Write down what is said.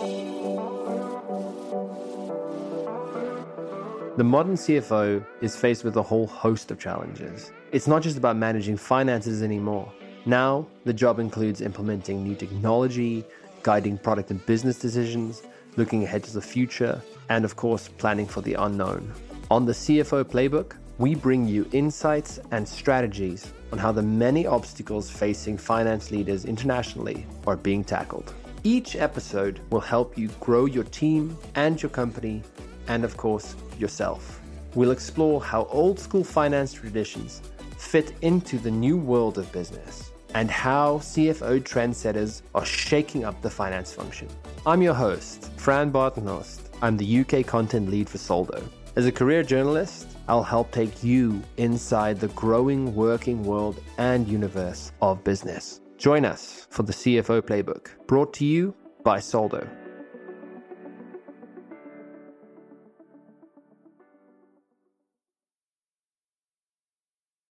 The modern CFO is faced with a whole host of challenges. It's not just about managing finances anymore. Now, the job includes implementing new technology, guiding product and business decisions, looking ahead to the future, and of course, planning for the unknown. On the CFO Playbook, we bring you insights and strategies on how the many obstacles facing finance leaders internationally are being tackled. Each episode will help you grow your team and your company, and of course, yourself. We'll explore how old school finance traditions fit into the new world of business and how CFO trendsetters are shaking up the finance function. I'm your host, Fran Badenhorst. I'm the UK content lead for Soldo. As a career journalist, I'll help take you inside the growing working world and universe of business. Join us for the CFO Playbook, brought to you by Soldo.